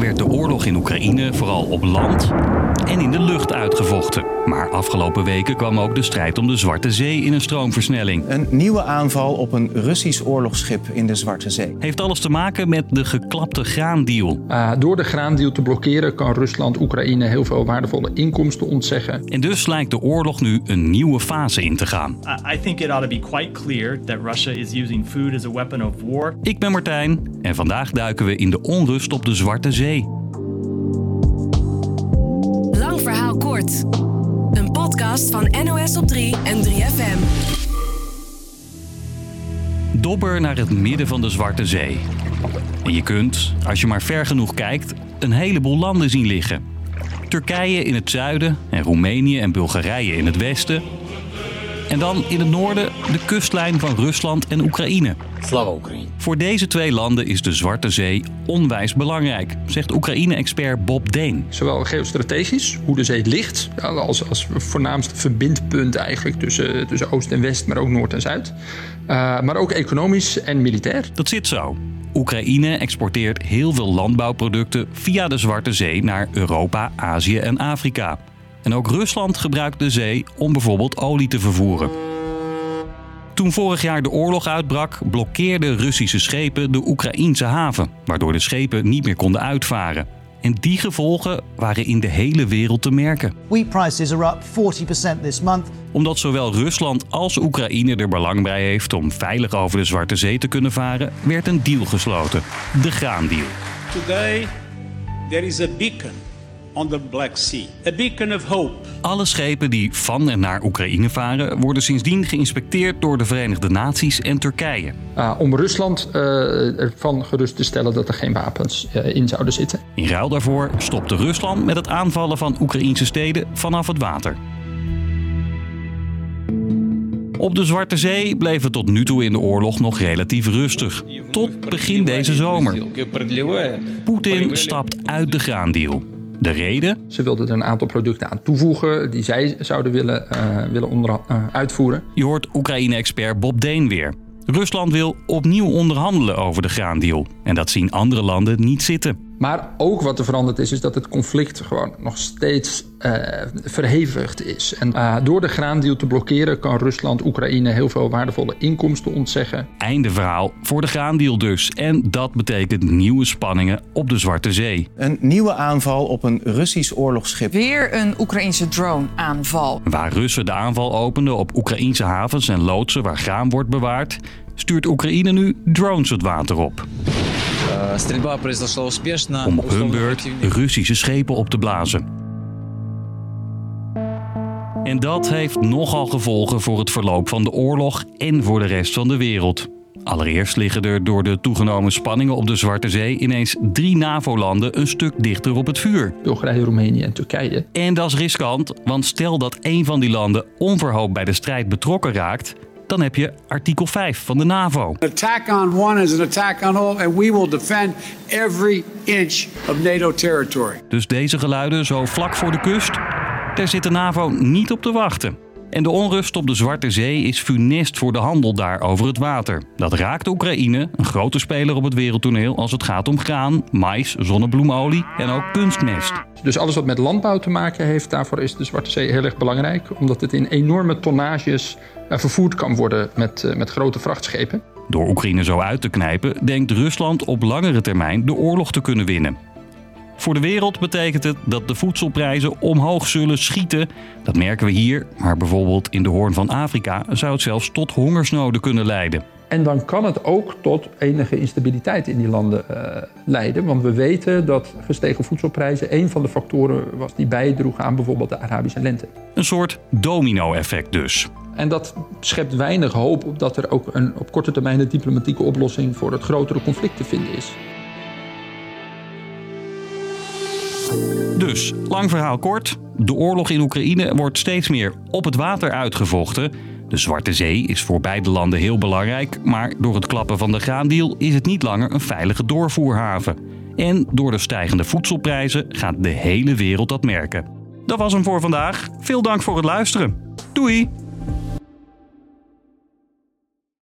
werd de oorlog in Oekraïne vooral op land en in de lucht uitgevochten. Maar afgelopen weken kwam ook de strijd om de Zwarte Zee in een stroomversnelling. Een nieuwe aanval op een Russisch oorlogsschip in de Zwarte Zee. Heeft alles te maken met de geklapte graandeal. Uh, door de graandeal te blokkeren kan Rusland Oekraïne heel veel waardevolle inkomsten ontzeggen. En dus lijkt de oorlog nu een nieuwe fase in te gaan. I think it ought to be quite clear that Russia is using food as a weapon of war. Ik ben Martijn en vandaag duiken we in de onrust op de Zwarte Zee. Een podcast van NOS op 3 en 3FM. Dobber naar het midden van de Zwarte Zee. En je kunt, als je maar ver genoeg kijkt, een heleboel landen zien liggen. Turkije in het zuiden en Roemenië en Bulgarije in het westen. En dan in het noorden de kustlijn van Rusland en Oekraïne. Slava Oekraïne. Voor deze twee landen is de Zwarte Zee onwijs belangrijk, zegt Oekraïne-expert Bob Deen. Zowel geostrategisch, hoe de zee ligt, als, als voornaamste verbindpunt eigenlijk tussen, tussen Oost en West, maar ook Noord en Zuid. Uh, maar ook economisch en militair. Dat zit zo. Oekraïne exporteert heel veel landbouwproducten via de Zwarte Zee naar Europa, Azië en Afrika. En ook Rusland gebruikt de zee om bijvoorbeeld olie te vervoeren. Toen vorig jaar de oorlog uitbrak, blokkeerden Russische schepen de Oekraïense haven, waardoor de schepen niet meer konden uitvaren. En die gevolgen waren in de hele wereld te merken. Wheat prices are up 40% this month. Omdat zowel Rusland als Oekraïne er belang bij heeft om veilig over de Zwarte Zee te kunnen varen, werd een deal gesloten: de graandeal. Today there is a beacon on the Black Sea, a beacon of hope. Alle schepen die van en naar Oekraïne varen worden sindsdien geïnspecteerd door de Verenigde Naties en Turkije. Uh, om Rusland uh, ervan gerust te stellen dat er geen wapens uh, in zouden zitten. In ruil daarvoor stopte Rusland met het aanvallen van Oekraïnse steden vanaf het water. Op de Zwarte Zee bleef het tot nu toe in de oorlog nog relatief rustig. Tot begin deze zomer. Poetin stapt uit de graandeal. De reden? Ze wilden er een aantal producten aan toevoegen die zij zouden willen, uh, willen onder, uh, uitvoeren. Je hoort Oekraïne-expert Bob Deen weer. Rusland wil opnieuw onderhandelen over de graandeal. En dat zien andere landen niet zitten. Maar ook wat er veranderd is, is dat het conflict gewoon nog steeds uh, verhevigd is. En uh, door de graandeal te blokkeren kan Rusland Oekraïne heel veel waardevolle inkomsten ontzeggen. Einde verhaal voor de graandeal dus. En dat betekent nieuwe spanningen op de Zwarte Zee. Een nieuwe aanval op een Russisch oorlogsschip. Weer een Oekraïnse drone-aanval. Waar Russen de aanval openden op Oekraïnse havens en loodsen waar graan wordt bewaard, stuurt Oekraïne nu drones het water op. Om op hun beurt Russische schepen op te blazen. En dat heeft nogal gevolgen voor het verloop van de oorlog en voor de rest van de wereld. Allereerst liggen er door de toegenomen spanningen op de Zwarte Zee ineens drie NAVO-landen een stuk dichter op het vuur. Bulgarije, Roemenië en Turkije. En dat is riskant, want stel dat een van die landen onverhoopt bij de strijd betrokken raakt, dan heb je artikel 5 van de NAVO. An attack on one is an attack on all and we will defend every inch of NATO territory. Dus deze geluiden zo vlak voor de kust, daar zit de NAVO niet op te wachten. En de onrust op de Zwarte Zee is funest voor de handel daar over het water. Dat raakt Oekraïne, een grote speler op het wereldtoneel als het gaat om graan, mais, zonnebloemolie en ook kunstmest. Dus alles wat met landbouw te maken heeft, daarvoor is de Zwarte Zee heel erg belangrijk. Omdat het in enorme tonnages vervoerd kan worden met, met grote vrachtschepen. Door Oekraïne zo uit te knijpen, denkt Rusland op langere termijn de oorlog te kunnen winnen. Voor de wereld betekent het dat de voedselprijzen omhoog zullen schieten. Dat merken we hier, maar bijvoorbeeld in de Hoorn van Afrika zou het zelfs tot hongersnoden kunnen leiden. En dan kan het ook tot enige instabiliteit in die landen uh, leiden. Want we weten dat gestegen voedselprijzen een van de factoren was die bijdroeg aan bijvoorbeeld de Arabische lente. Een soort domino-effect dus. En dat schept weinig hoop op dat er ook een, op korte termijn een diplomatieke oplossing voor het grotere conflict te vinden is. Dus, lang verhaal kort. De oorlog in Oekraïne wordt steeds meer op het water uitgevochten. De Zwarte Zee is voor beide landen heel belangrijk, maar door het klappen van de graandeal is het niet langer een veilige doorvoerhaven. En door de stijgende voedselprijzen gaat de hele wereld dat merken. Dat was hem voor vandaag. Veel dank voor het luisteren. Doei!